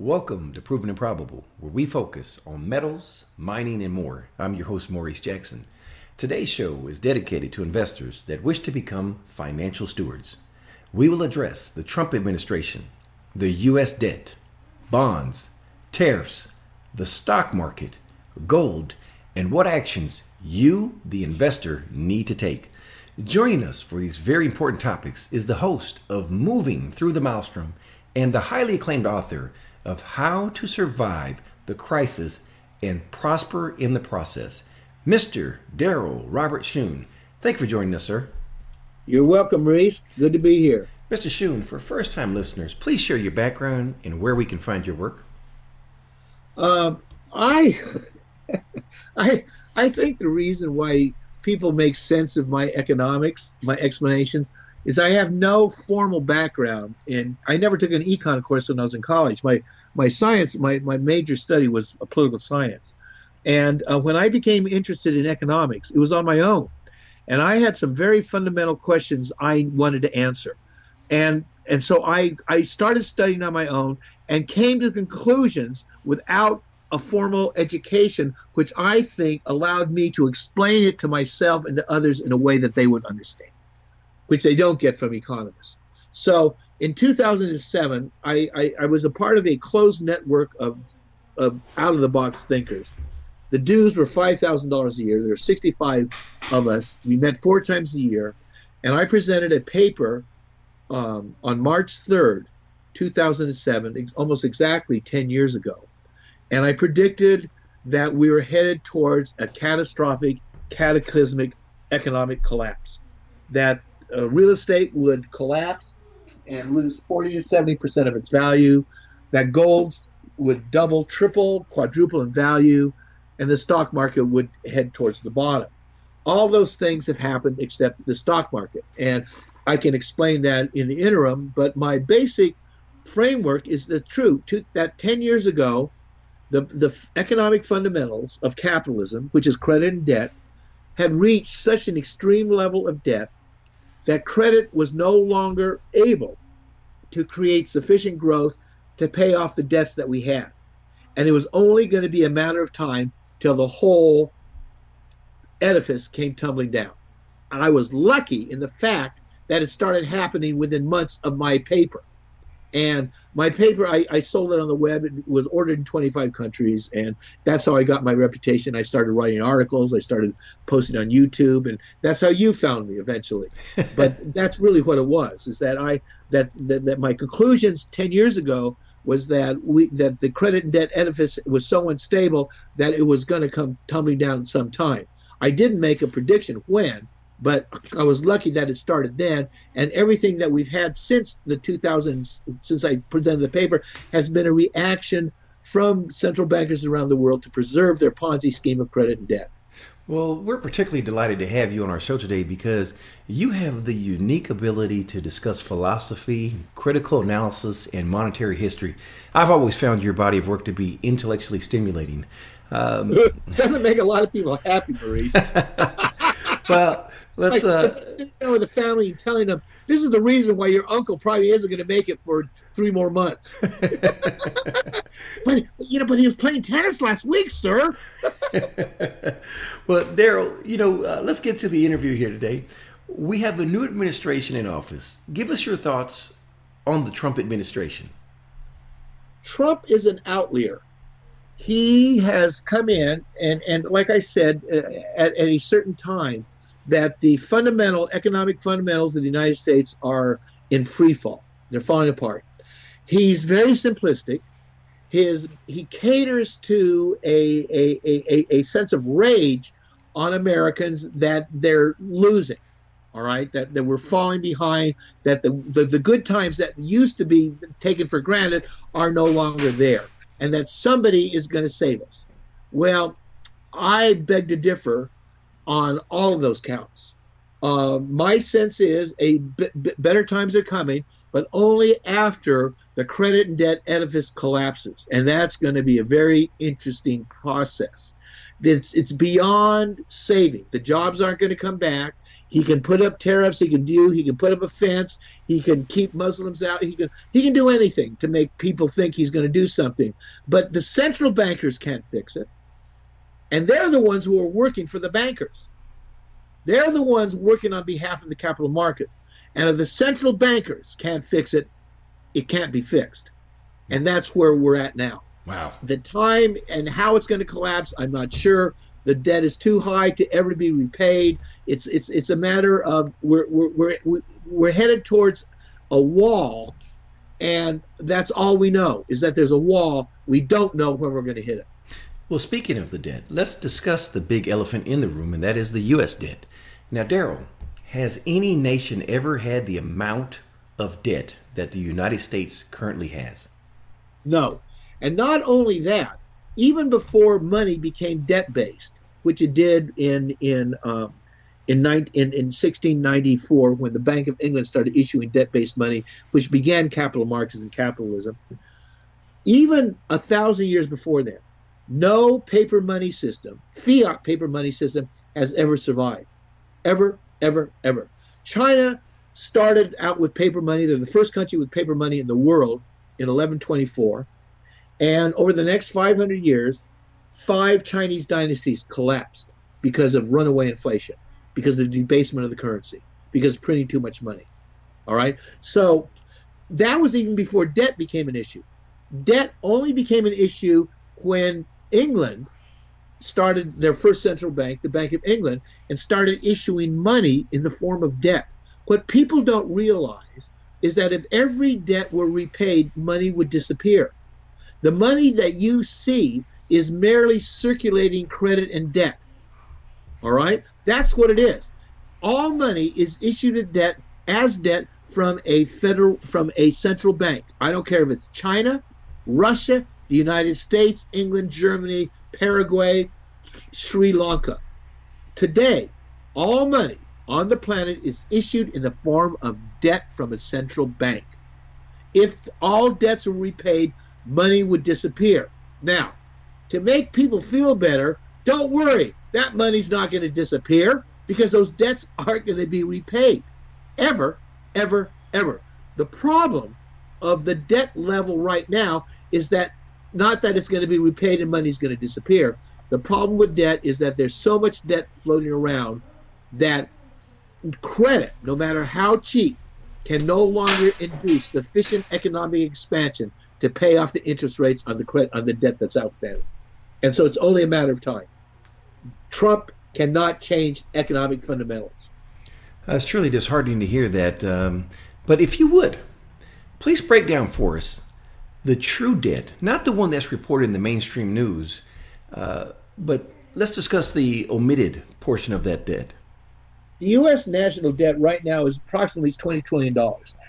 Welcome to Proven and Probable, where we focus on metals, mining, and more. I'm your host, Maurice Jackson. Today's show is dedicated to investors that wish to become financial stewards. We will address the Trump administration, the U.S. debt, bonds, tariffs, the stock market, gold, and what actions you, the investor, need to take. Joining us for these very important topics is the host of Moving Through the Maelstrom and the highly acclaimed author of How to Survive the Crisis and Prosper in the Process, Mr. Darryl Robert Schoon. Thank you for joining us, sir. You're welcome, Reese. Good to be here. Mr. Schoon, for first time listeners, please share your background and where we can find your work. Uh, I, I, I think the reason why people make sense of my economics, my explanations, is I have no formal background in. I never took an econ course when I was in college. My my science, my my major study was political science, and uh, when I became interested in economics, it was on my own, and I had some very fundamental questions I wanted to answer, and and so I I started studying on my own and came to conclusions without a formal education, which I think allowed me to explain it to myself and to others in a way that they would understand which they don't get from economists. So in 2007, I, I, I was a part of a closed network of, of out of the box thinkers. The dues were $5,000 a year. There were 65 of us. We met four times a year. And I presented a paper um, on March 3rd, 2007, almost exactly 10 years ago. And I predicted that we were headed towards a catastrophic, cataclysmic economic collapse. That uh, real estate would collapse and lose 40 to 70 percent of its value. That gold would double, triple, quadruple in value, and the stock market would head towards the bottom. All those things have happened except the stock market, and I can explain that in the interim. But my basic framework is the truth that 10 years ago, the, the economic fundamentals of capitalism, which is credit and debt, had reached such an extreme level of debt that credit was no longer able to create sufficient growth to pay off the debts that we had. And it was only going to be a matter of time till the whole edifice came tumbling down. I was lucky in the fact that it started happening within months of my paper. And my paper, I, I, sold it on the web. It was ordered in 25 countries, and that's how I got my reputation. I started writing articles. I started posting on YouTube, and that's how you found me eventually. but that's really what it was: is that I that, that that my conclusions 10 years ago was that we that the credit and debt edifice was so unstable that it was going to come tumbling down sometime. I didn't make a prediction when, but I was lucky that it started then. And everything that we've had since the 2000s, since I presented the paper, has been a reaction from central bankers around the world to preserve their Ponzi scheme of credit and debt. Well, we're particularly delighted to have you on our show today because you have the unique ability to discuss philosophy, critical analysis, and monetary history. I've always found your body of work to be intellectually stimulating. Um, Doesn't make a lot of people happy, Maurice. well, let's like, uh, sitting down with the family and telling them this is the reason why your uncle probably isn't going to make it for three more months. but you know, but he was playing tennis last week, sir. well, Darryl, you know, uh, let's get to the interview here today. We have a new administration in office. Give us your thoughts on the Trump administration. Trump is an outlier. He has come in, and, and like I said, uh, at, at a certain time, that the fundamental economic fundamentals of the United States are in free fall. They're falling apart. He's very simplistic. His he caters to a a, a, a sense of rage on Americans that they're losing. All right, that, that we're falling behind, that the, the, the good times that used to be taken for granted are no longer there, and that somebody is going to save us. Well, I beg to differ on all of those counts. Uh, my sense is a b- b- better times are coming, but only after the credit and debt edifice collapses, and that's going to be a very interesting process. It's it's beyond saving. The jobs aren't going to come back. He can put up tariffs. He can do. He can put up a fence. He can keep Muslims out. He can. He can do anything to make people think he's going to do something. But the central bankers can't fix it, and they're the ones who are working for the bankers. They're the ones working on behalf of the capital markets. And if the central bankers can't fix it, it can't be fixed. And that's where we're at now. Wow. The time and how it's going to collapse, I'm not sure. The debt is too high to ever be repaid. It's it's it's a matter of we're we're we're, we're headed towards a wall, and that's all we know is that there's a wall. We don't know when we're going to hit it. Well, speaking of the debt, let's discuss the big elephant in the room, and that is the U.S. debt. Now, Darryl, has any nation ever had the amount of debt that the United States currently has? No. And not only that, even before money became debt based, which it did in in um, in, in, in 1694 when the Bank of England started issuing debt based money, which began capital markets and capitalism. Even a thousand years before that, no paper money system, fiat paper money system, has ever survived. Ever, ever, ever. China started out with paper money. They're the first country with paper money in the world in 1124. And over the next 500 years, five Chinese dynasties collapsed because of runaway inflation, because of the debasement of the currency, because of printing too much money. All right. So that was even before debt became an issue. Debt only became an issue when England started their first central bank, the Bank of England, and started issuing money in the form of debt. What people don't realize is that if every debt were repaid, money would disappear. The money that you see is merely circulating credit and debt. All right? That's what it is. All money is issued as debt as debt from a federal from a central bank. I don't care if it's China, Russia, the United States, England, Germany, Paraguay, Sri Lanka. Today, all money on the planet is issued in the form of debt from a central bank. If all debts were repaid, money would disappear. Now, to make people feel better, don't worry, that money's not going to disappear because those debts aren't going to be repaid. Ever, ever, ever. The problem of the debt level right now is that not that it's going to be repaid and money's going to disappear. The problem with debt is that there's so much debt floating around that credit, no matter how cheap, can no longer induce sufficient economic expansion to pay off the interest rates on the credit on the debt that's outstanding. And so it's only a matter of time. Trump cannot change economic fundamentals. It's truly disheartening to hear that. Um, but if you would, please break down for us the true debt, not the one that's reported in the mainstream news, uh, but let's discuss the omitted portion of that debt. The U.S. national debt right now is approximately $20 trillion.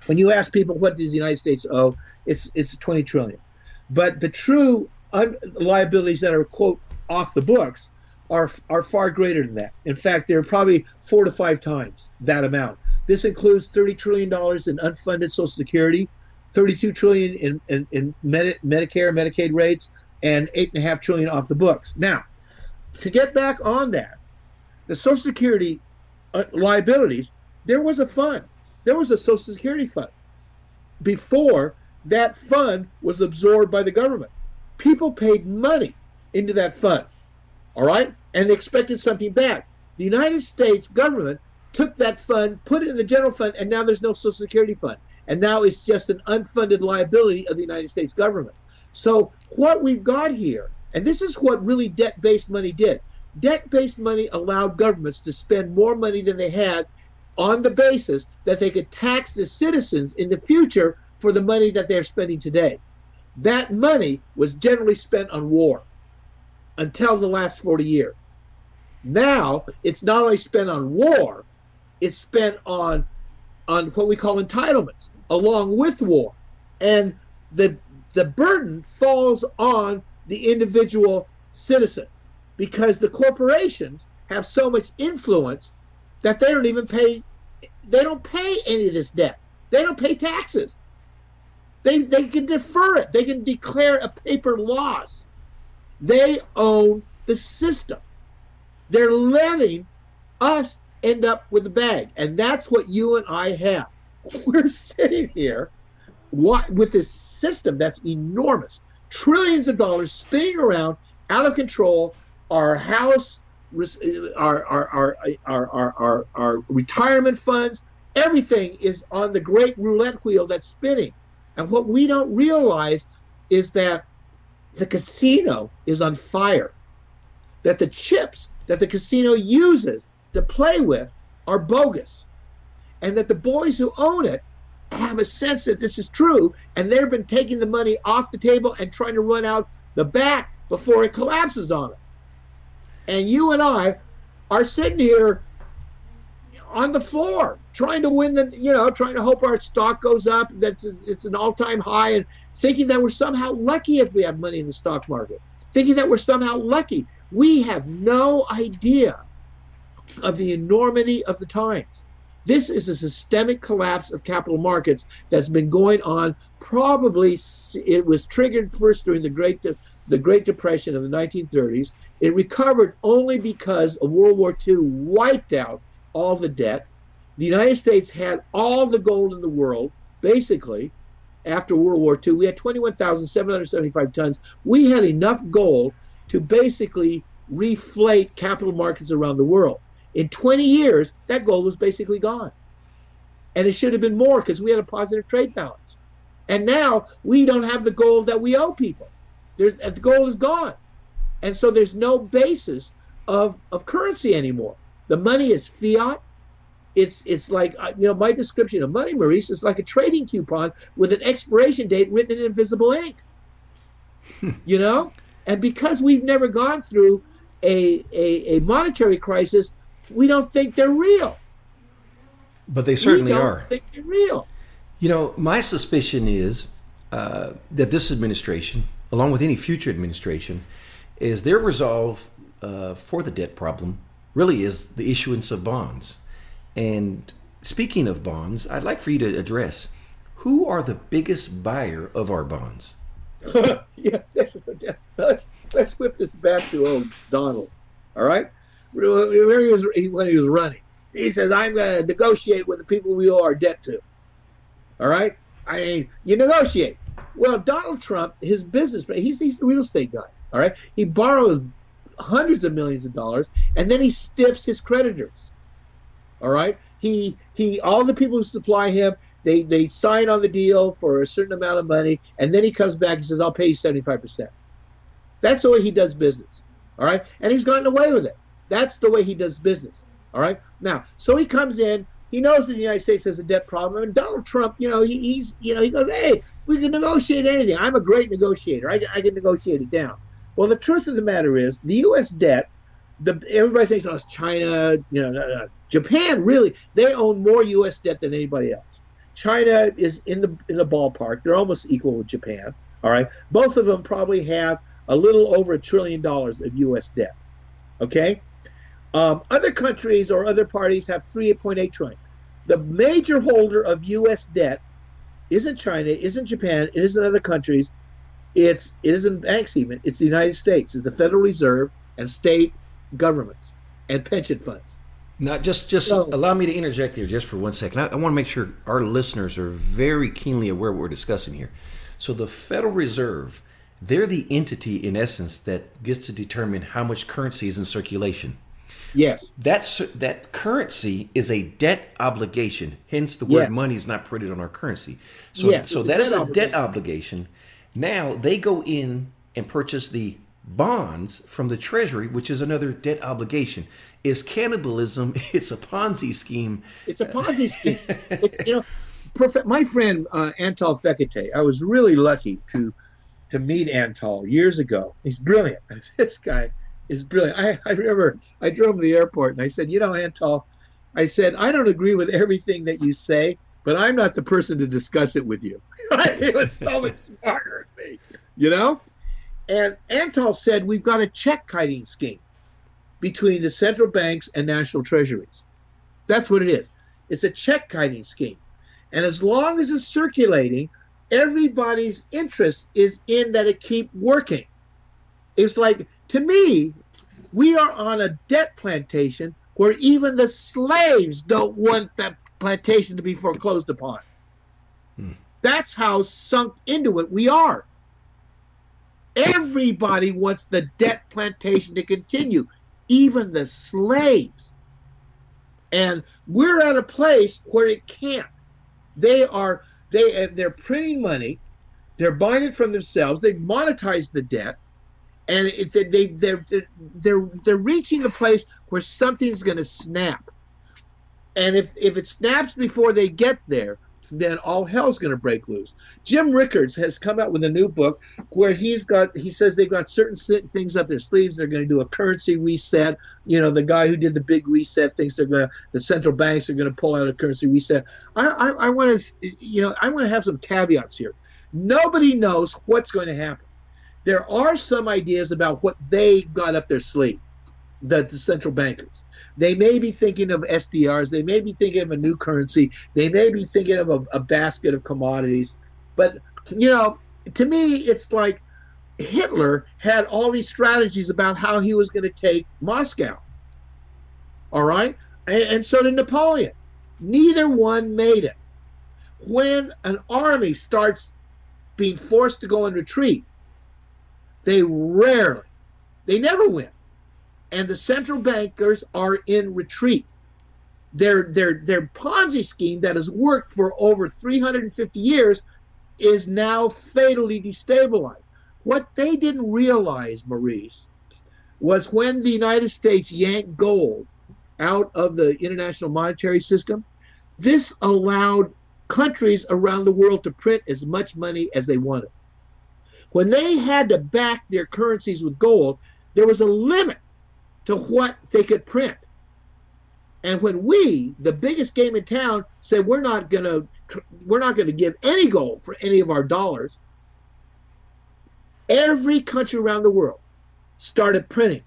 When you ask people what does the United States owe, it's it's 20 trillion. But the true un- liabilities that are quote off the books are are far greater than that. In fact, they're probably four to five times that amount. This includes 30 trillion dollars in unfunded Social Security, 32 trillion in in, in Medi- Medicare, Medicaid rates, and eight and a half trillion off the books. Now, to get back on that, the Social Security uh, liabilities, there was a fund. There was a Social Security fund before that fund was absorbed by the government. People paid money into that fund, all right, and they expected something back. The United States government took that fund, put it in the general fund, and now there's no Social Security fund. And now it's just an unfunded liability of the United States government. So what we've got here, and this is what really debt-based money did. Debt-based money allowed governments to spend more money than they had on the basis that they could tax the citizens in the future for the money that they're spending today. That money was generally spent on war until the last 40 years. Now it's not only spent on war, it's spent on on what we call entitlements along with war. And the the burden falls on the individual citizen because the corporations have so much influence that they don't even pay they don't pay any of this debt. They don't pay taxes. They they can defer it. They can declare a paper loss. They own the system. They're letting us end up with the bag. And that's what you and I have. We're sitting here what, with this system that's enormous, trillions of dollars spinning around out of control. Our house, uh, our, our, our, our, our, our, retirement funds, everything is on the great roulette wheel that's spinning. And what we don't realize is that the casino is on fire, that the chips that the casino uses to play with are bogus, and that the boys who own it have a sense that this is true, and they've been taking the money off the table and trying to run out the back before it collapses on them. And you and I are sitting here on the floor trying to win the, you know, trying to hope our stock goes up, that's it's an all-time high, and thinking that we're somehow lucky if we have money in the stock market, thinking that we're somehow lucky. We have no idea of the enormity of the times. This is a systemic collapse of capital markets that's been going on. Probably it was triggered first during the Great De- the Great Depression of the 1930s. It recovered only because of World War II wiped out all the debt. The United States had all the gold in the world, basically, after World War II. We had 21,775 tons. We had enough gold to basically reflate capital markets around the world. In 20 years, that gold was basically gone. And it should have been more because we had a positive trade balance. And now we don't have the gold that we owe people. There's, the gold is gone. And so there's no basis of, of currency anymore. The money is fiat. It's it's like uh, you know my description of money, Maurice, is like a trading coupon with an expiration date written in invisible ink. you know, and because we've never gone through a, a, a monetary crisis, we don't think they're real. But they certainly are. Think they're real. You know, my suspicion is uh, that this administration, along with any future administration, is their resolve uh, for the debt problem really is the issuance of bonds. And speaking of bonds, I'd like for you to address who are the biggest buyer of our bonds? yeah, let's, let's whip this back to old Donald. All right? He was, when he was running. He says, I'm going to negotiate with the people we owe our debt to. All right? I mean, you negotiate. Well, Donald Trump, his business, he's, he's the real estate guy. All right? He borrows hundreds of millions of dollars and then he stiffs his creditors. All right? He, he, all the people who supply him, they, they sign on the deal for a certain amount of money and then he comes back and says, I'll pay you 75%. That's the way he does business. All right? And he's gotten away with it. That's the way he does business. All right. Now, so he comes in. He knows that the United States has a debt problem, and Donald Trump, you know, he, he's, you know, he goes, "Hey, we can negotiate anything. I'm a great negotiator. I, I can negotiate it down." Well, the truth of the matter is, the U.S. debt. The, everybody thinks, "Oh, it's China." You know, uh, Japan really they own more U.S. debt than anybody else. China is in the in the ballpark. They're almost equal with Japan. All right, both of them probably have a little over a trillion dollars of U.S. debt. Okay, um, other countries or other parties have 3.8 trillion. The major holder of U.S. debt isn't China, isn't Japan, it isn't other countries. It's it isn't banks even. It's the United States. It's the Federal Reserve and state governments and pension funds. Now, just just so, allow me to interject here just for one second. I, I want to make sure our listeners are very keenly aware of what we're discussing here. So, the Federal Reserve, they're the entity in essence that gets to determine how much currency is in circulation. Yes. That's that currency is a debt obligation. Hence, the word yes. money is not printed on our currency. So, yes, so that is a obligation. debt obligation. Now they go in and purchase the bonds from the Treasury, which is another debt obligation. Is cannibalism? It's a Ponzi scheme. It's a Ponzi scheme. it's, you know, perfect. My friend uh, Antal Fekete, I was really lucky to to meet Antal years ago. He's brilliant. This guy is brilliant. I, I remember I drove to the airport and I said, you know, Antal, I said, I don't agree with everything that you say, but I'm not the person to discuss it with you. he was so much smarter than me, you know? And Antal said, we've got a check kiting scheme between the central banks and national treasuries. That's what it is. It's a check kiting scheme. And as long as it's circulating, everybody's interest is in that it keep working. It's like to me, we are on a debt plantation where even the slaves don't want that plantation to be foreclosed upon. Hmm. That's how sunk into it we are. Everybody wants the debt plantation to continue, even the slaves. And we're at a place where it can't. They are they they're printing money, they're buying it from themselves, they've monetized the debt, and it, they they're they're they're reaching a place where something's going to snap. And if if it snaps before they get there, then all hell's going to break loose. Jim Rickards has come out with a new book where he's got he says they've got certain things up their sleeves. They're going to do a currency reset. You know, the guy who did the big reset thinks they're going to the central banks are going to pull out a currency reset. I I, I want to you know I want to have some caveats here. Nobody knows what's going to happen. There are some ideas about what they got up their sleeve, the, the central bankers. They may be thinking of SDRs. They may be thinking of a new currency. They may be thinking of a, a basket of commodities. But, you know, to me, it's like Hitler had all these strategies about how he was going to take Moscow. All right? And, and so did Napoleon. Neither one made it. When an army starts being forced to go in retreat, they rarely, they never win and the central bankers are in retreat. Their their their Ponzi scheme that has worked for over 350 years is now fatally destabilized. What they didn't realize, Maurice, was when the United States yanked gold out of the international monetary system, this allowed countries around the world to print as much money as they wanted. When they had to back their currencies with gold, there was a limit to what they could print. And when we, the biggest game in town, said we're not going to we're not going to give any gold for any of our dollars, every country around the world started printing.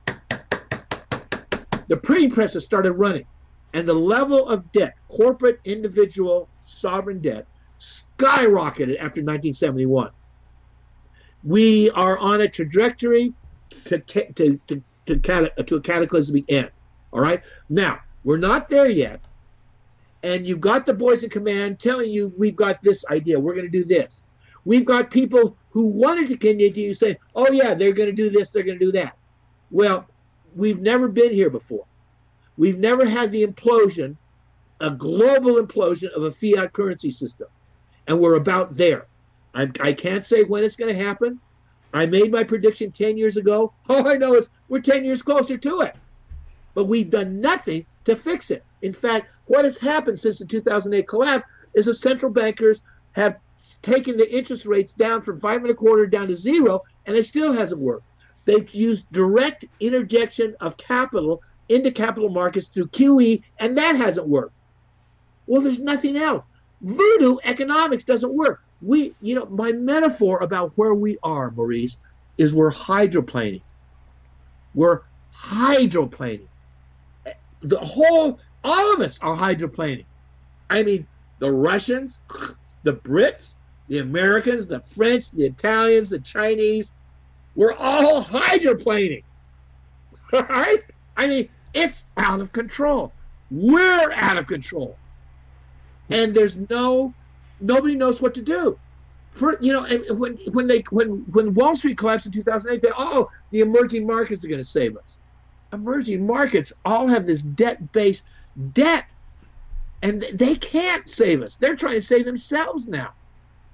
The printing presses started running, and the level of debt, corporate, individual, sovereign debt, skyrocketed after 1971. We are on a trajectory to, to, to to, to a cataclysmic end. All right. Now we're not there yet, and you've got the boys in command telling you we've got this idea. We're going to do this. We've got people who wanted to continue saying, "Oh yeah, they're going to do this. They're going to do that." Well, we've never been here before. We've never had the implosion, a global implosion of a fiat currency system, and we're about there. I, I can't say when it's going to happen. I made my prediction 10 years ago. All I know is we're 10 years closer to it. But we've done nothing to fix it. In fact, what has happened since the 2008 collapse is the central bankers have taken the interest rates down from five and a quarter down to zero, and it still hasn't worked. They've used direct interjection of capital into capital markets through QE, and that hasn't worked. Well, there's nothing else. Voodoo economics doesn't work. We, you know, my metaphor about where we are, Maurice, is we're hydroplaning. We're hydroplaning. The whole, all of us are hydroplaning. I mean, the Russians, the Brits, the Americans, the French, the Italians, the Chinese, we're all hydroplaning. All right? I mean, it's out of control. We're out of control. And there's no, nobody knows what to do for you know when when they when when Wall Street collapsed in 2008, they oh the emerging markets are going to save us. Emerging markets all have this debt-based debt, and they can't save us. They're trying to save themselves now.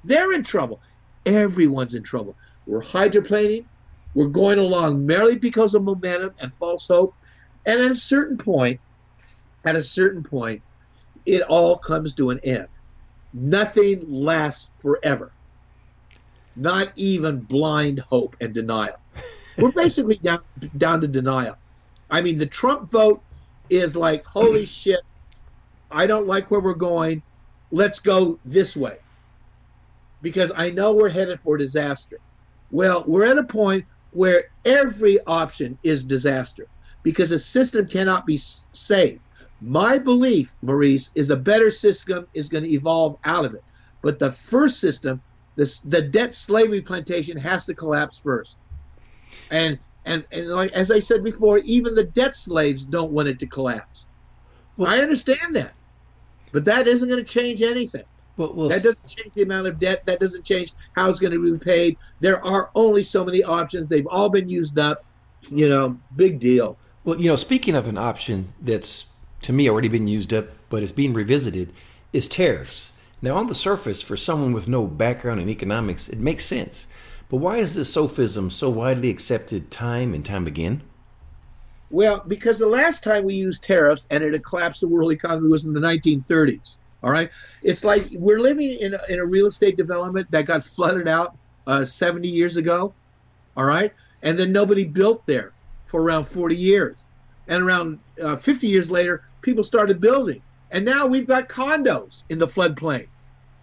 They're in trouble. Everyone's in trouble. We're hydroplaning. We're going along merely because of momentum and false hope. And at a certain point, at a certain point, it all comes to an end. Nothing lasts forever not even blind hope and denial. We're basically down down to denial. I mean, the Trump vote is like, holy shit, I don't like where we're going. Let's go this way. Because I know we're headed for disaster. Well, we're at a point where every option is disaster because the system cannot be saved. My belief, Maurice, is a better system is going to evolve out of it. But the first system this, the debt slavery plantation has to collapse first. And and and like as I said before, even the debt slaves don't want it to collapse. Well, I understand that, but that isn't going to change anything. Well, well, that doesn't change the amount of debt. That doesn't change how it's going to be paid. There are only so many options. They've all been used up. You know, big deal. Well, you know, speaking of an option that's to me already been used up, but is being revisited, is tariffs. Now, on the surface, for someone with no background in economics, it makes sense. But why is this sophism so widely accepted time and time again? Well, because the last time we used tariffs and it collapsed the world economy was in the 1930s. All right. It's like we're living in a, in a real estate development that got flooded out uh, 70 years ago. All right. And then nobody built there for around 40 years. And around uh, 50 years later, people started building. And now we've got condos in the floodplain.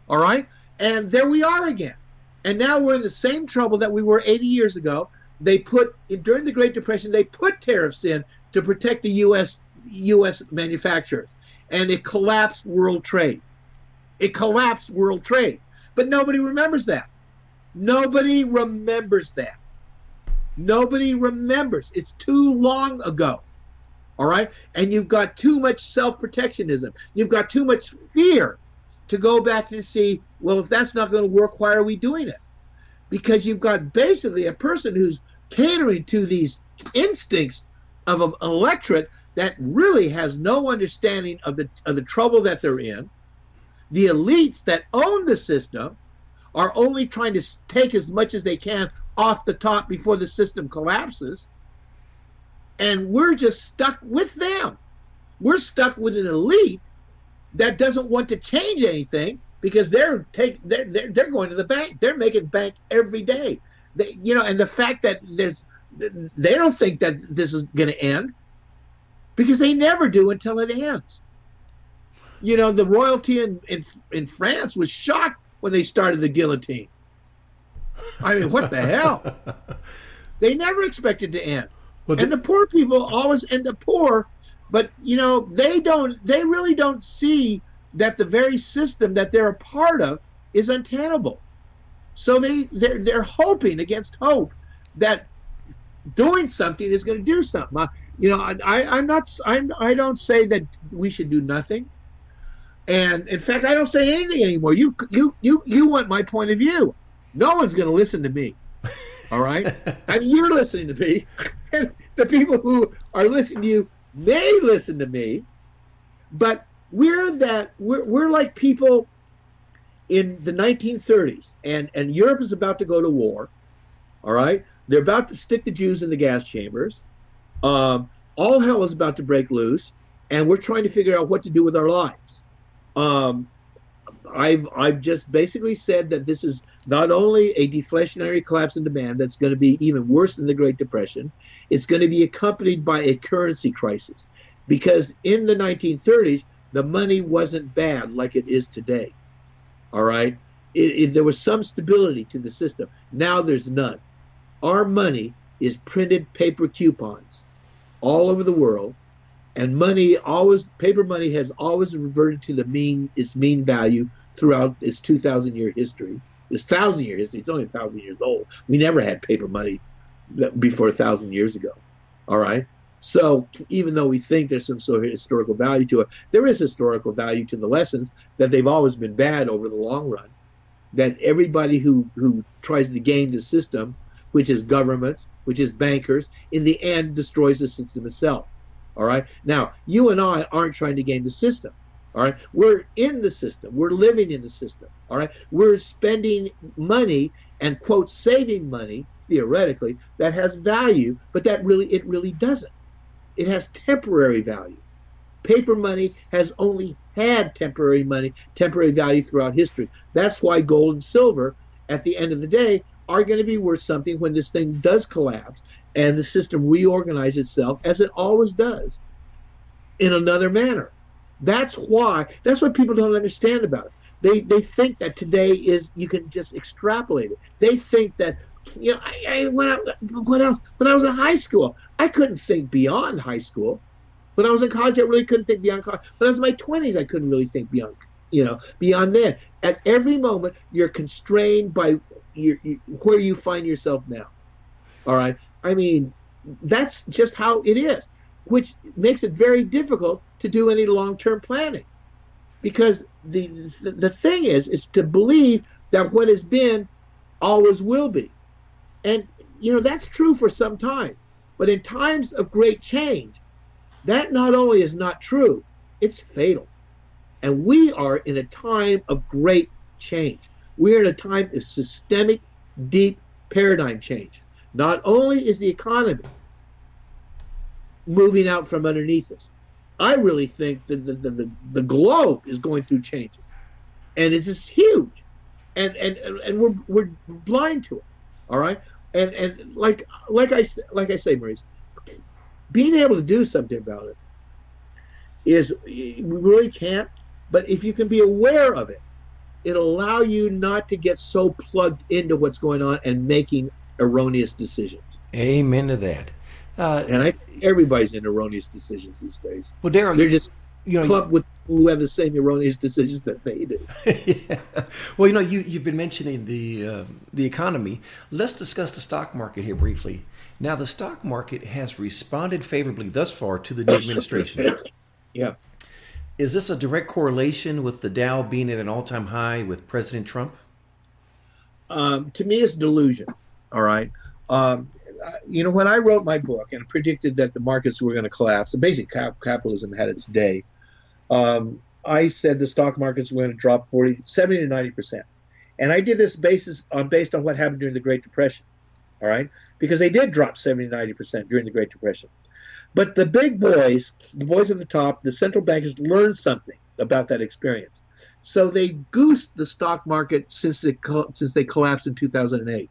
All right. And there we are again. And now we're in the same trouble that we were 80 years ago. They put, during the Great Depression, they put tariffs in to protect the U.S. U.S. manufacturers and it collapsed world trade. It collapsed world trade. But nobody remembers that. Nobody remembers that. Nobody remembers. It's too long ago. All right? And you've got too much self protectionism. You've got too much fear to go back and see, well, if that's not going to work, why are we doing it? Because you've got basically a person who's catering to these instincts of an electorate that really has no understanding of the of the trouble that they're in. The elites that own the system are only trying to take as much as they can off the top before the system collapses. And we're just stuck with them. We're stuck with an elite that doesn't want to change anything because they're take they're, they're, they're going to the bank. They're making bank every day. They, you know, and the fact that there's they don't think that this is going to end because they never do until it ends. You know, the royalty in, in, in France was shocked when they started the guillotine. I mean, what the hell? They never expected to end. Well, and the poor people always end up poor, but you know, they don't they really don't see that the very system that they're a part of is untenable. So they they're, they're hoping against hope that doing something is going to do something you know, I, I'm not, I'm, I don't say that we should do nothing. And in fact, I don't say anything anymore. You, you, you, you want my point of view. No one's going to listen to me. All right. and you're listening to me. And the people who are listening to you may listen to me. But we're that, we're, we're like people in the 1930s and, and Europe is about to go to war. All right. They're about to stick the Jews in the gas chambers. Um, all hell is about to break loose, and we're trying to figure out what to do with our lives. Um, I've I've just basically said that this is not only a deflationary collapse in demand that's going to be even worse than the Great Depression, it's going to be accompanied by a currency crisis, because in the 1930s the money wasn't bad like it is today. All right, it, it, there was some stability to the system. Now there's none. Our money is printed paper coupons all over the world, and money always paper money has always reverted to the mean its mean value throughout its 2,000 year history. Its thousand year history. It's only a thousand years old. We never had paper money before a thousand years ago. All right. So even though we think there's some sort of historical value to it, there is historical value to the lessons that they've always been bad over the long run. That everybody who who tries to game the system, which is governments, which is bankers, in the end destroys the system itself. All right. Now, you and I aren't trying to game the system. All right. We're in the system. We're living in the system. All right. We're spending money and quote saving money theoretically that has value, but that really it really doesn't. It has temporary value. Paper money has only had temporary money, temporary value throughout history. That's why gold and silver, at the end of the day, are going to be worth something when this thing does collapse and the system reorganizes itself as it always does in another manner. That's why that's what people don't understand about it. They they think that today is you can just extrapolate it. They think that you know I, I when I what else when I was in high school I couldn't think beyond high school. When I was in college I really couldn't think beyond college. When I was in my twenties I couldn't really think beyond you know beyond then. At every moment you're constrained by you, where you find yourself now. All right. I mean, that's just how it is, which makes it very difficult to do any long-term planning. Because the, the thing is is to believe that what has been always will be. And you know that's true for some time. But in times of great change that not only is not true it's fatal. And we are in a time of great change. We're in a time of systemic deep paradigm change not only is the economy moving out from underneath us I really think that the, the, the, the globe is going through changes, and it's just huge, and and and we're we're blind to it. All right, and and like like I like I say, Maurice, being able to do something about it is we really can't. But if you can be aware of it, it'll allow you not to get so plugged into what's going on and making erroneous decisions. Amen to that. Uh, and I everybody's in erroneous decisions these days. Well, Darryl, they're just you know clubbed with who have the same erroneous decisions that they do. yeah. Well, you know, you you've been mentioning the uh, the economy. Let's discuss the stock market here briefly. Now, the stock market has responded favorably thus far to the new administration. yeah. Is this a direct correlation with the Dow being at an all time high with President Trump? Um, to me, it's delusion. All right. Um, you know, when I wrote my book and predicted that the markets were going to collapse, the basic cap- capitalism had its day. Um, I said the stock markets were going to drop 40, 70 to 90 percent, and I did this basis on uh, based on what happened during the Great Depression. All right, because they did drop 70 to 90 percent during the Great Depression. But the big boys, the boys at the top, the central bankers learned something about that experience. So they goosed the stock market since it since they collapsed in 2008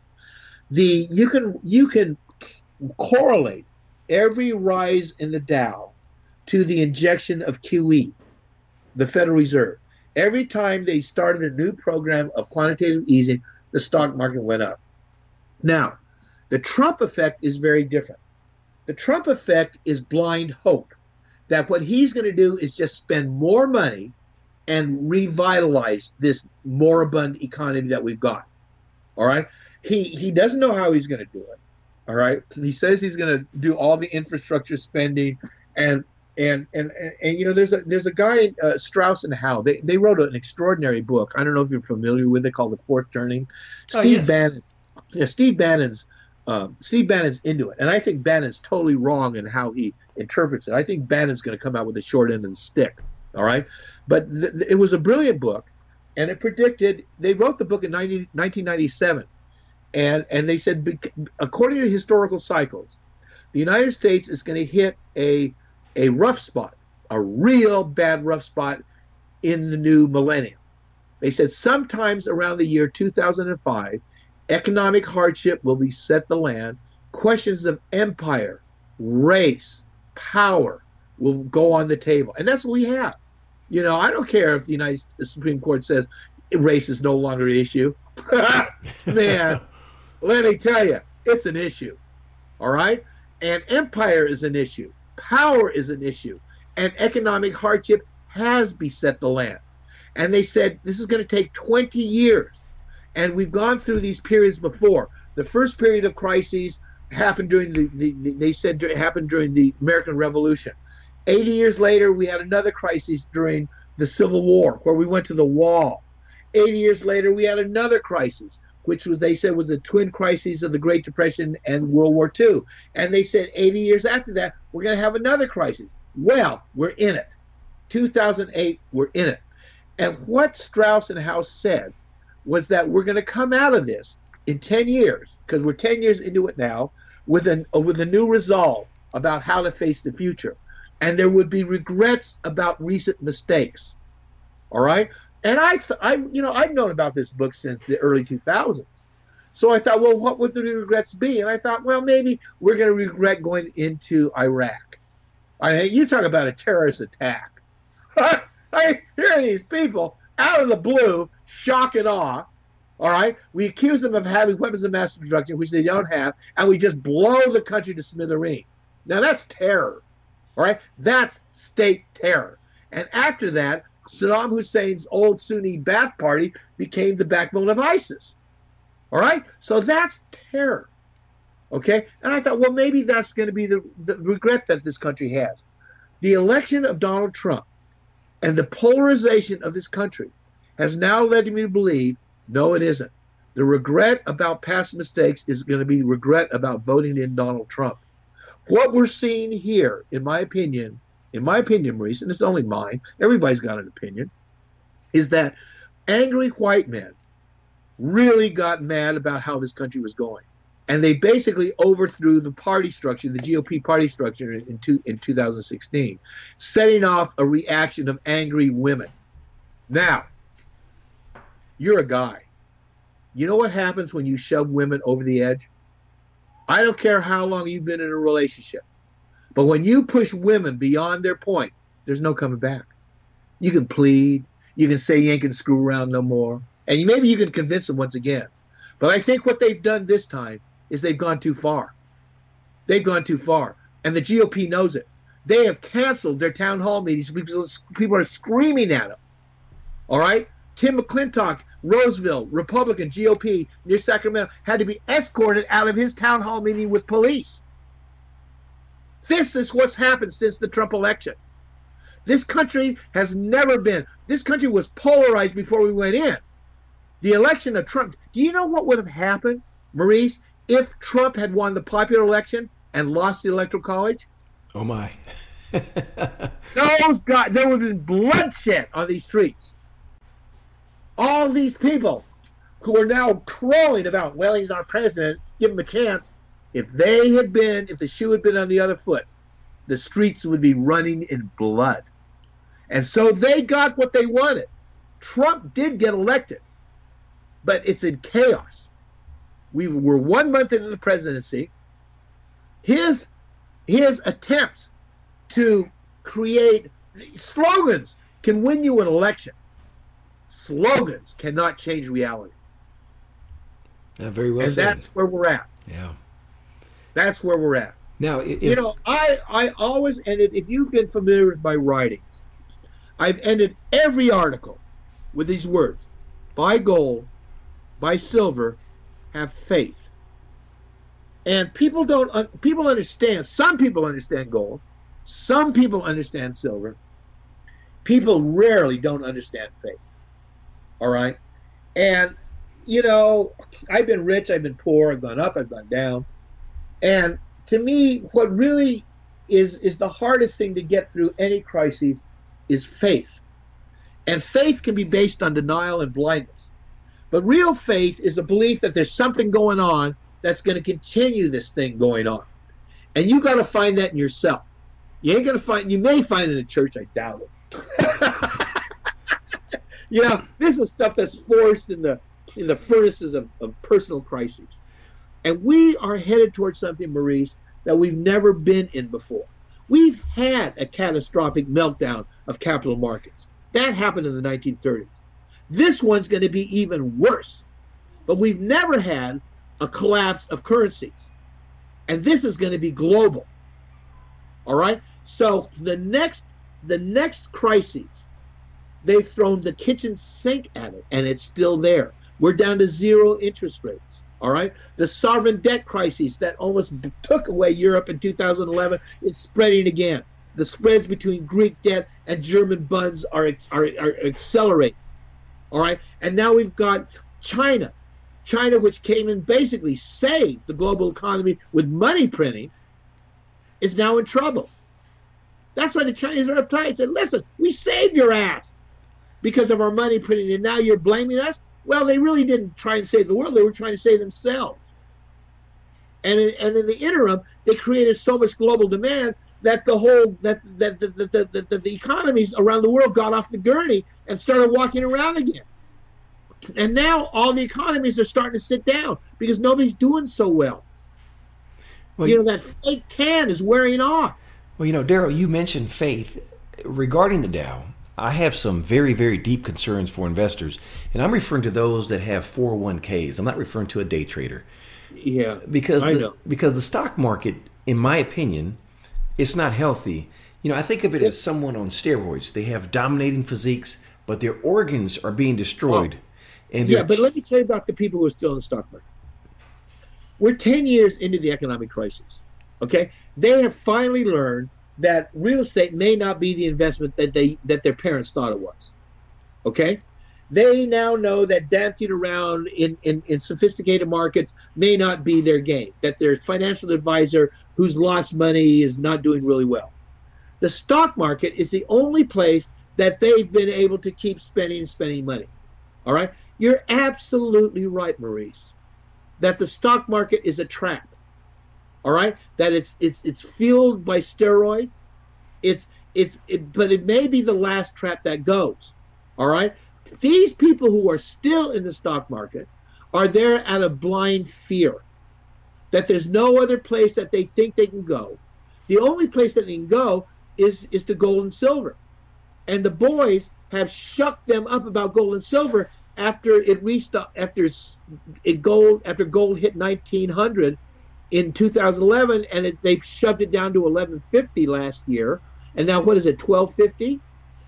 the you can you can correlate every rise in the Dow to the injection of QE, the Federal Reserve. Every time they started a new program of quantitative easing, the stock market went up. Now, the Trump effect is very different. The Trump effect is blind hope that what he's going to do is just spend more money and revitalize this moribund economy that we've got. All right he he doesn't know how he's going to do it. All right, he says he's going to do all the infrastructure spending, and and and and, and you know there's a there's a guy uh, Strauss and Howe. They they wrote an extraordinary book. I don't know if you're familiar with it called The Fourth Turning. Oh, Steve yes. Bannon, yeah, Steve Bannon's um, Steve Bannon's into it, and I think Bannon's totally wrong in how he interprets it. I think Bannon's going to come out with the short end of the stick. All right, but th- th- it was a brilliant book, and it predicted. They wrote the book in 90, 1997 and and they said according to historical cycles, the United States is going to hit a a rough spot, a real bad rough spot in the new millennium. They said sometimes around the year 2005, economic hardship will beset the land. Questions of empire, race, power will go on the table, and that's what we have. You know, I don't care if the United Supreme Court says race is no longer an issue. Man, let me tell you, it's an issue. All right? And empire is an issue, power is an issue, and economic hardship has beset the land. And they said this is going to take 20 years. And we've gone through these periods before. The first period of crises happened during the, the, the they said happened during the American Revolution. 80 years later, we had another crisis during the Civil War where we went to the wall. 80 years later, we had another crisis which was they said was the twin crises of the Great Depression and World War II. And they said 80 years after that, we're going to have another crisis. Well, we're in it. 2008, we're in it. And what Strauss and Howe said was that we're going to come out of this in 10 years, because we're 10 years into it now, with an with a new resolve about how to face the future. And there would be regrets about recent mistakes. All right? And I, I, you know, I've known about this book since the early 2000s. So I thought, well, what would the regrets be? And I thought, well, maybe we're going to regret going into Iraq. I mean, you talk about a terrorist attack. I hear these people out of the blue, shock and awe. All right, we accuse them of having weapons of mass destruction, which they don't have, and we just blow the country to smithereens. Now that's terror. All right, that's state terror. And after that, Saddam Hussein's old Sunni Ba'ath Party became the backbone of ISIS. All right? So that's terror. Okay? And I thought, well, maybe that's going to be the, the regret that this country has. The election of Donald Trump and the polarization of this country has now led me to believe no, it isn't. The regret about past mistakes is going to be regret about voting in Donald Trump. What we're seeing here, in my opinion, in my opinion, Maurice, and it's only mine, everybody's got an opinion, is that angry white men really got mad about how this country was going. And they basically overthrew the party structure, the GOP party structure in, two, in 2016, setting off a reaction of angry women. Now, you're a guy. You know what happens when you shove women over the edge? I don't care how long you've been in a relationship, but when you push women beyond their point, there's no coming back. You can plead, you can say you ain't gonna screw around no more, and maybe you can convince them once again. But I think what they've done this time is they've gone too far. They've gone too far, and the GOP knows it. They have canceled their town hall meetings because people are screaming at them. All right, Tim McClintock, Roseville, Republican, GOP near Sacramento, had to be escorted out of his town hall meeting with police. This is what's happened since the Trump election. This country has never been, this country was polarized before we went in. The election of Trump, do you know what would have happened, Maurice, if Trump had won the popular election and lost the electoral college? Oh my. Those guys, there would have been bloodshed on these streets all these people who are now crowing about, well, he's our president, give him a chance. If they had been, if the shoe had been on the other foot, the streets would be running in blood. And so they got what they wanted. Trump did get elected, but it's in chaos. We were one month into the presidency. His his attempts to create slogans can win you an election slogans cannot change reality. Yeah, very well and said. that's where we're at. Yeah. That's where we're at. Now, you know, I I always ended. If you've been familiar with my writings, I've ended every article with these words: "Buy gold, buy silver, have faith." And people don't. People understand. Some people understand gold. Some people understand silver. People rarely don't understand faith. All right. And, you know, I've been rich, I've been poor, I've gone up, I've gone down. And to me, what really is is the hardest thing to get through any crisis is faith. And faith can be based on denial and blindness. But real faith is the belief that there's something going on that's going to continue this thing going on. And you got to find that in yourself. You ain't going to find, you may find it in a church, I doubt it. you know, this is stuff that's forced in the in the furnaces of, of personal crises. And we are headed towards something, Maurice, that we've never been in before. We've had a catastrophic meltdown of capital markets. That happened in the 1930s. This one's going to be even worse. But we've never had a collapse of currencies. And this is going to be global. All right? So the next the next crisis they've thrown the kitchen sink at it and it's still there. We're down to zero interest rates. All right. The sovereign debt crisis that almost took away Europe in 2011 is spreading again. The spreads between Greek debt and German bonds are, are, are accelerating. All right. And now we've got China. China, which came and basically saved the global economy with money printing, is now in trouble. That's why the Chinese are uptight and said, listen, we saved your ass because of our money printing, and now you're blaming us? Well, they really didn't try and save the world; they were trying to save themselves. And in, and in the interim, they created so much global demand that the whole that that the, the, the, the, the economies around the world got off the gurney and started walking around again. And now all the economies are starting to sit down because nobody's doing so well. well you know that fake tan is wearing off. Well, you know, Darryl, you mentioned faith regarding the Dow. I have some very, very deep concerns for investors, and I'm referring to those that have 401ks. I'm not referring to a day trader. Yeah, because the, because the stock market, in my opinion, it's not healthy. You know, I think of it as someone on steroids. They have dominating physiques, but their organs are being destroyed. Oh. And yeah, but let me tell you about the people who are still in the stock market. We're 10 years into the economic crisis. Okay, they have finally learned that real estate may not be the investment that they that their parents thought it was. Okay? They now know that dancing around in, in, in sophisticated markets may not be their game, that their financial advisor who's lost money is not doing really well. The stock market is the only place that they've been able to keep spending and spending money. All right? You're absolutely right, Maurice, that the stock market is a trap. All right? That it's it's it's fueled by steroids. It's it's it, but it may be the last trap that goes. All right? These people who are still in the stock market are there out of blind fear that there's no other place that they think they can go. The only place that they can go is is to gold and silver. And the boys have shucked them up about gold and silver after it reached after it gold after gold hit 1900 in 2011 and it, they've shoved it down to 1150 last year. And now what is it 1250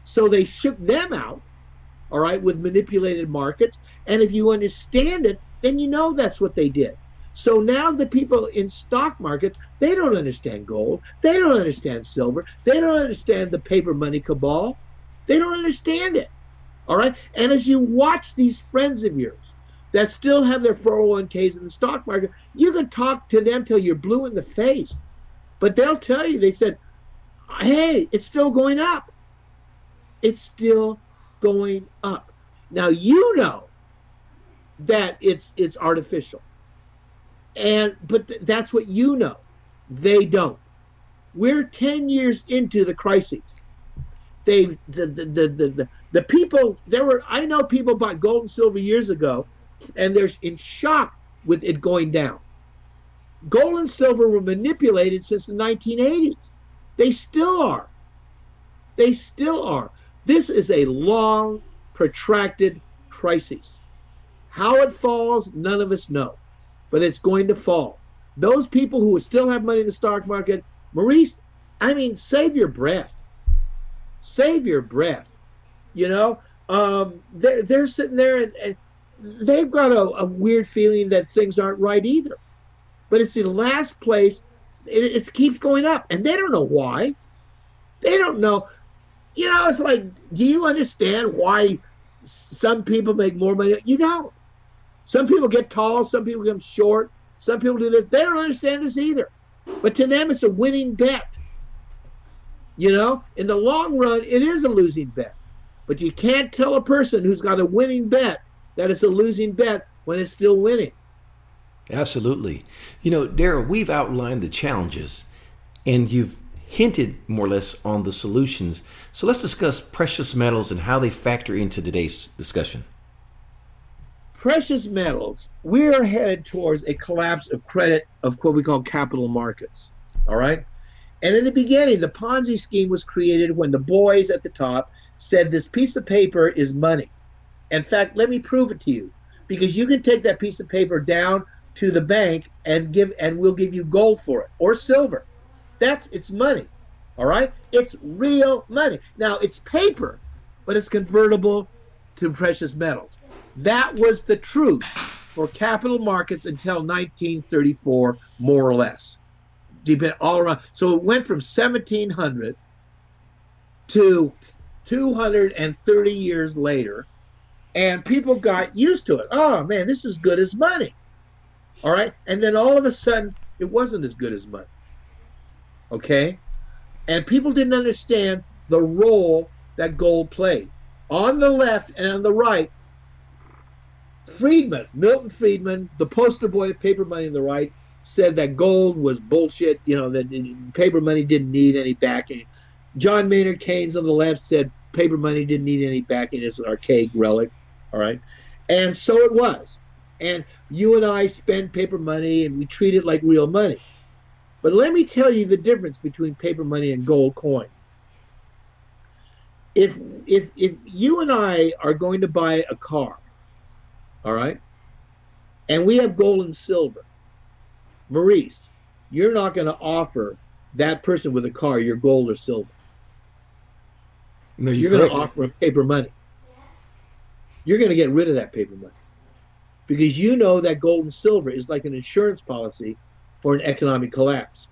so they shook them out all right with manipulated markets. And if you understand it then you know that's what they did. So now the people in stock markets they don't understand gold. They don't understand silver. They don't understand the paper money cabal. They don't understand it all right. And as you watch these friends of yours that still have their 401ks in the stock market, you can talk to them till you're blue in the face. But they'll tell you, they said, hey, it's still going up. It's still going up. Now you know that it's it's artificial. And but th- that's what you know. They don't. We're 10 years into the crisis. They the the the, the, the the people there were I know people bought gold and silver years ago, and they're in shock with it going down. Gold and silver were manipulated since the 1980s. They still are. They still are. This is a long, protracted crisis. How it falls, none of us know, but it's going to fall. Those people who still have money in the stock market, Maurice, I mean, save your breath. Save your breath. You know, um, they're they're sitting there and, and they've got a, a, weird feeling that things aren't right either. But it's the last place. It, it keeps going up, and they don't know why. They don't know. You know, it's like, do you understand why some people make more money? You don't. Some people get tall, some people get short, some people do this. They don't understand this either. But to them, it's a winning bet. You know, in the long run, it is a losing bet. But you can't tell a person who's got a winning bet that it's a losing bet when it's still winning. Absolutely. You know, Darryl, we've outlined the challenges and you've hinted more or less on the solutions. So let's discuss precious metals and how they factor into today's discussion. Precious metals, we're headed towards a collapse of credit of what we call capital markets. All right? And in the beginning, the Ponzi scheme was created when the boys at the top said this piece of paper is money. In fact, let me prove it to you because you can take that piece of paper down to the bank and give and we'll give you gold for it or silver. That's it's money. All right? It's real money. Now, it's paper, but it's convertible to precious metals. That was the truth for capital markets until 1934 more or less. Depend all around. So it went from 1700 to 230 years later, and people got used to it. Oh man, this is good as money. All right, and then all of a sudden, it wasn't as good as money. Okay, and people didn't understand the role that gold played. On the left and on the right, Friedman, Milton Friedman, the poster boy of paper money on the right, said that gold was bullshit. You know that paper money didn't need any backing. John Maynard Keynes on the left said paper money didn't need any backing. It's an archaic relic. All right. And so it was. And you and I spend paper money and we treat it like real money. But let me tell you the difference between paper money and gold coins. If if if you and I are going to buy a car, all right, and we have gold and silver, Maurice, you're not going to offer that person with a car your gold or silver. No, you're, you're going to offer paper money. You're going to get rid of that paper money because you know that gold and silver is like an insurance policy for an economic collapse.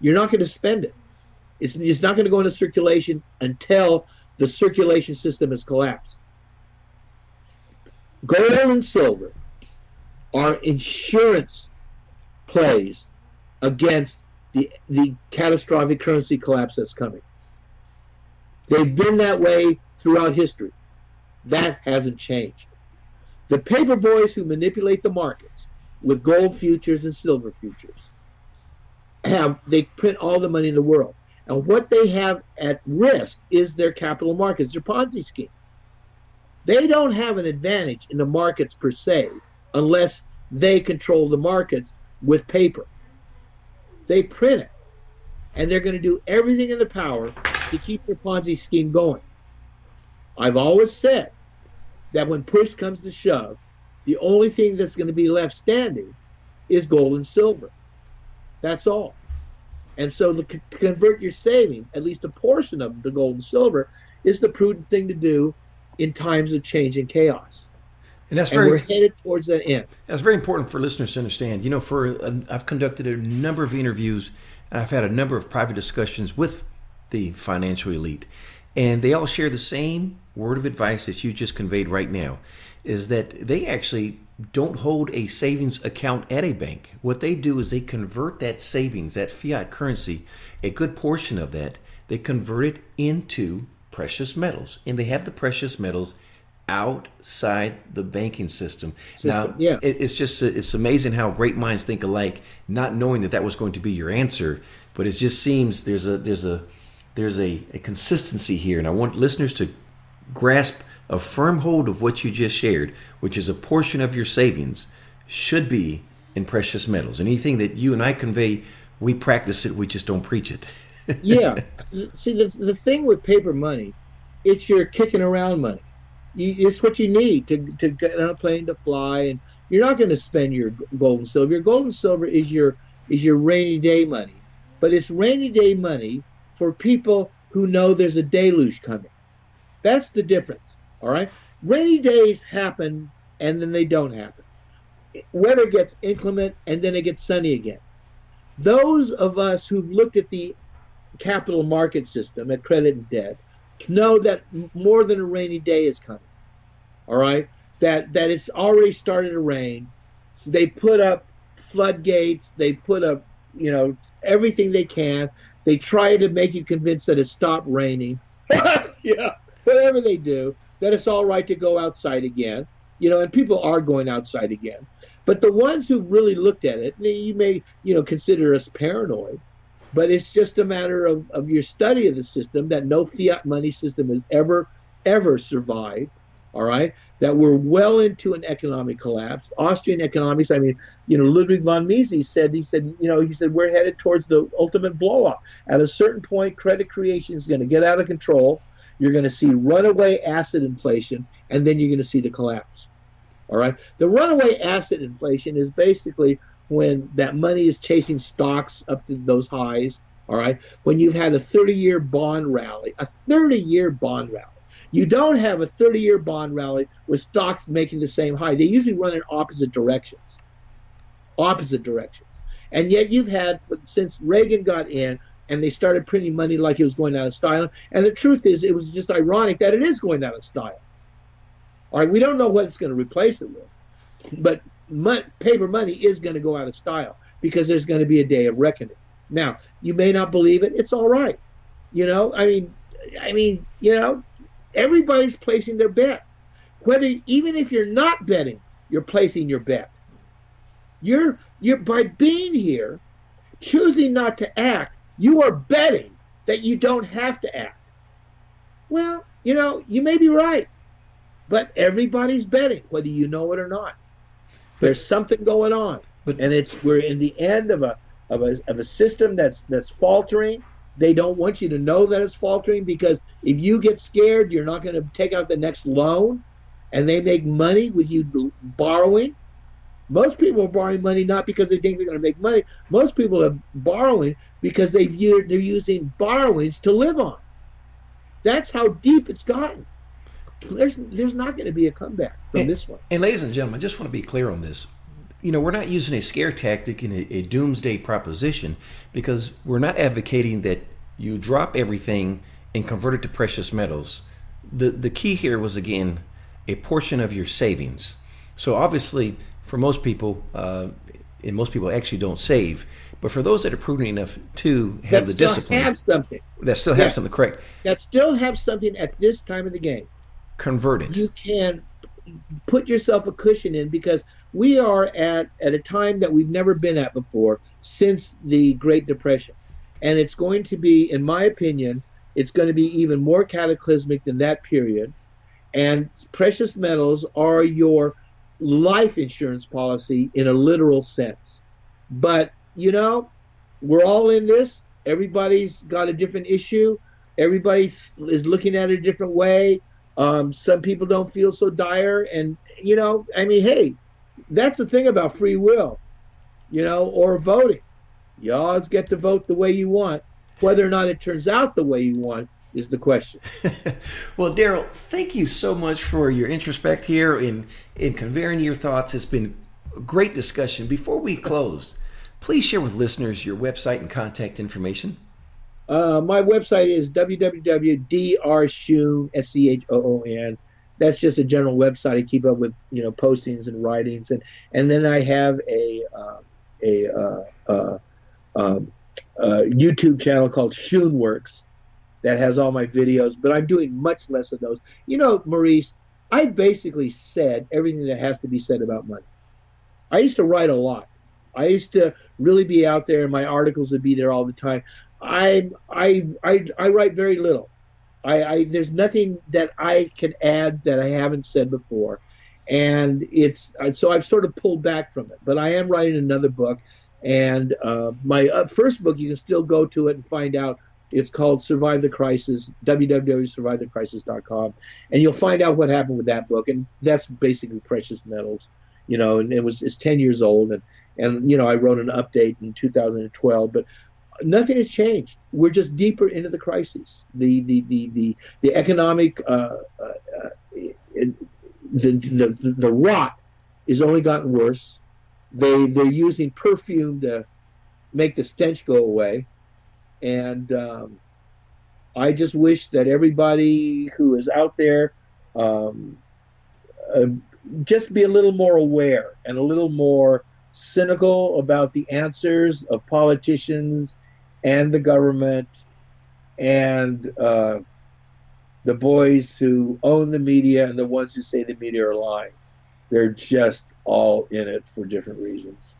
You're not going to spend it. It's, it's not going to go into circulation until the circulation system has collapsed. Gold and silver are insurance plays against the, the catastrophic currency collapse that's coming. They've been that way throughout history. That hasn't changed. The paper boys who manipulate the markets with gold futures and silver futures have they print all the money in the world. And what they have at risk is their capital markets, their Ponzi scheme. They don't have an advantage in the markets per se unless they control the markets with paper. They print it. And they're going to do everything in their power to keep their Ponzi scheme going. I've always said that when push comes to shove, the only thing that's going to be left standing is gold and silver. That's all. And so to convert your savings, at least a portion of the gold and silver, is the prudent thing to do in times of change and chaos. And that's and we're headed towards that end. That's very important for listeners to understand. You know, for a, I've conducted a number of interviews, and I've had a number of private discussions with the financial elite, and they all share the same word of advice that you just conveyed right now is that they actually don't hold a savings account at a bank. What they do is they convert that savings, that fiat currency, a good portion of that, they convert it into precious metals. And they have the precious metals outside the banking system. system now, yeah. it's just it's amazing how great minds think alike, not knowing that that was going to be your answer, but it just seems there's a there's a there's a, a consistency here, and I want listeners to grasp a firm hold of what you just shared, which is a portion of your savings, should be in precious metals. Anything that you and I convey, we practice it, we just don't preach it. yeah. See, the, the thing with paper money, it's your kicking around money. You, it's what you need to, to get on a plane to fly, and you're not going to spend your gold and silver. Your gold and silver is your is your rainy day money, but it's rainy day money for people who know there's a deluge coming. That's the difference. All right. Rainy days happen and then they don't happen. Weather gets inclement and then it gets sunny again. Those of us who've looked at the capital market system at credit and debt know that more than a rainy day is coming. All right. That that it's already started to rain. They put up floodgates. They put up, you know, everything they can. They try to make you convinced that it stopped raining. yeah, whatever they do that it's all right to go outside again. You know, and people are going outside again. But the ones who've really looked at it, you may, you know, consider us paranoid, but it's just a matter of, of your study of the system that no fiat money system has ever, ever survived. All right. That we're well into an economic collapse. Austrian economics, I mean, you know, Ludwig von Mises said, he said, you know, he said, we're headed towards the ultimate blow up. At a certain point, credit creation is going to get out of control you're going to see runaway asset inflation, and then you're going to see the collapse. All right. The runaway asset inflation is basically when that money is chasing stocks up to those highs. All right. When you've had a 30 year bond rally, a 30 year bond rally. You don't have a 30 year bond rally with stocks making the same high. They usually run in opposite directions. Opposite directions. And yet you've had, since Reagan got in, and they started printing money like it was going out of style. And the truth is, it was just ironic that it is going out of style. All right, we don't know what it's going to replace it with, but paper money is going to go out of style because there's going to be a day of reckoning. Now, you may not believe it; it's all right. You know, I mean, I mean, you know, everybody's placing their bet. Whether even if you're not betting, you're placing your bet. You're you're by being here, choosing not to act you are betting that you don't have to act. Well, you know, you may be right, but everybody's betting, whether you know it or not. There's something going on, but, and it's we're in the end of a of a of a system that's that's faltering. They don't want you to know that it's faltering because if you get scared, you're not going to take out the next loan, and they make money with you borrowing. Most people are borrowing money not because they think they're going to make money. Most people are borrowing because they view, they're using borrowings to live on. That's how deep it's gotten. There's there's not going to be a comeback from and, this one. And ladies and gentlemen, I just want to be clear on this. You know, we're not using a scare tactic in a, a doomsday proposition because we're not advocating that you drop everything and convert it to precious metals. The the key here was again a portion of your savings. So obviously, for most people, uh, and most people actually don't save, but for those that are prudent enough to have that the discipline, have something that still have Yeah. something correct, that still have something at this time of the game. convert it. you can put yourself a cushion in because we are at at a time that we've never been at before since the Great Depression, and it's going to be, in my opinion, it's going to be even more cataclysmic than that period. And precious metals are your life insurance policy in a literal sense. But you know, we're all in this. Everybody's got a different issue. Everybody is looking at it a different way. Um, some people don't feel so dire, and you know, I mean, hey, that's the thing about free will, you know, or voting. You always get to vote the way you want. Whether or not it turns out the way you want is the question. well, Darryl, thank you so much for your introspect here in in conveying your thoughts. It's been a great discussion. Before we close, please share with listeners your website and contact information. Uh, my website is www.drschoon, S-C-H-O-O-N. That's just a general website. I keep up with you know postings and writings, and and then I have a uh, a uh, uh, um, uh, YouTube channel called Schoonworks that has all my videos. But I'm doing much less of those. You know, Maurice, I basically said everything that has to be said about money. I used to write a lot. I used to really be out there, and my articles would be there all the time. I I I, I write very little. I, I there's nothing that I can add that I haven't said before, and it's so I've sort of pulled back from it. But I am writing another book, and uh, my uh, first book you can still go to it and find out. It's called Survive the Crisis, www.survivethecrisis.com, and you'll find out what happened with that book. And that's basically precious metals, you know. And it was it's 10 years old, and and you know I wrote an update in 2012, but nothing has changed. We're just deeper into the crisis. The the the the, the economic uh, uh, the, the the rot has only gotten worse. They they're using perfume to make the stench go away, and um, I just wish that everybody who is out there um, uh, just be a little more aware and a little more cynical about the answers of politicians and the government and uh, the boys who own the media and the ones who say the media are lying. They're just all in it for different reasons.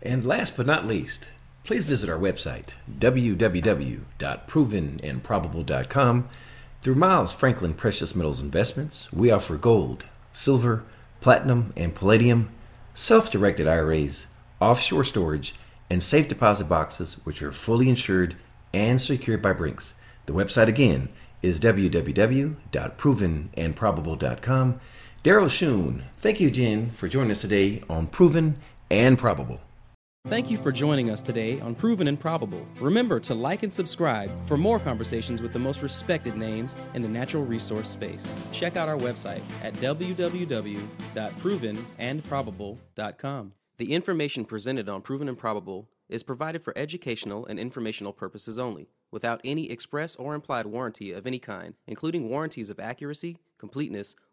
And last but not least, please visit our website, www.provenandprobable.com. Through Miles Franklin Precious Metals Investments, we offer gold, silver, platinum, and palladium, self directed IRAs, offshore storage, and safe deposit boxes, which are fully insured and secured by Brinks. The website again is www.provenandprobable.com. Darryl Schoon, thank you again for joining us today on Proven and Probable. Thank you for joining us today on Proven and Probable. Remember to like and subscribe for more conversations with the most respected names in the natural resource space. Check out our website at www.provenandprobable.com. The information presented on Proven and Probable is provided for educational and informational purposes only, without any express or implied warranty of any kind, including warranties of accuracy, completeness,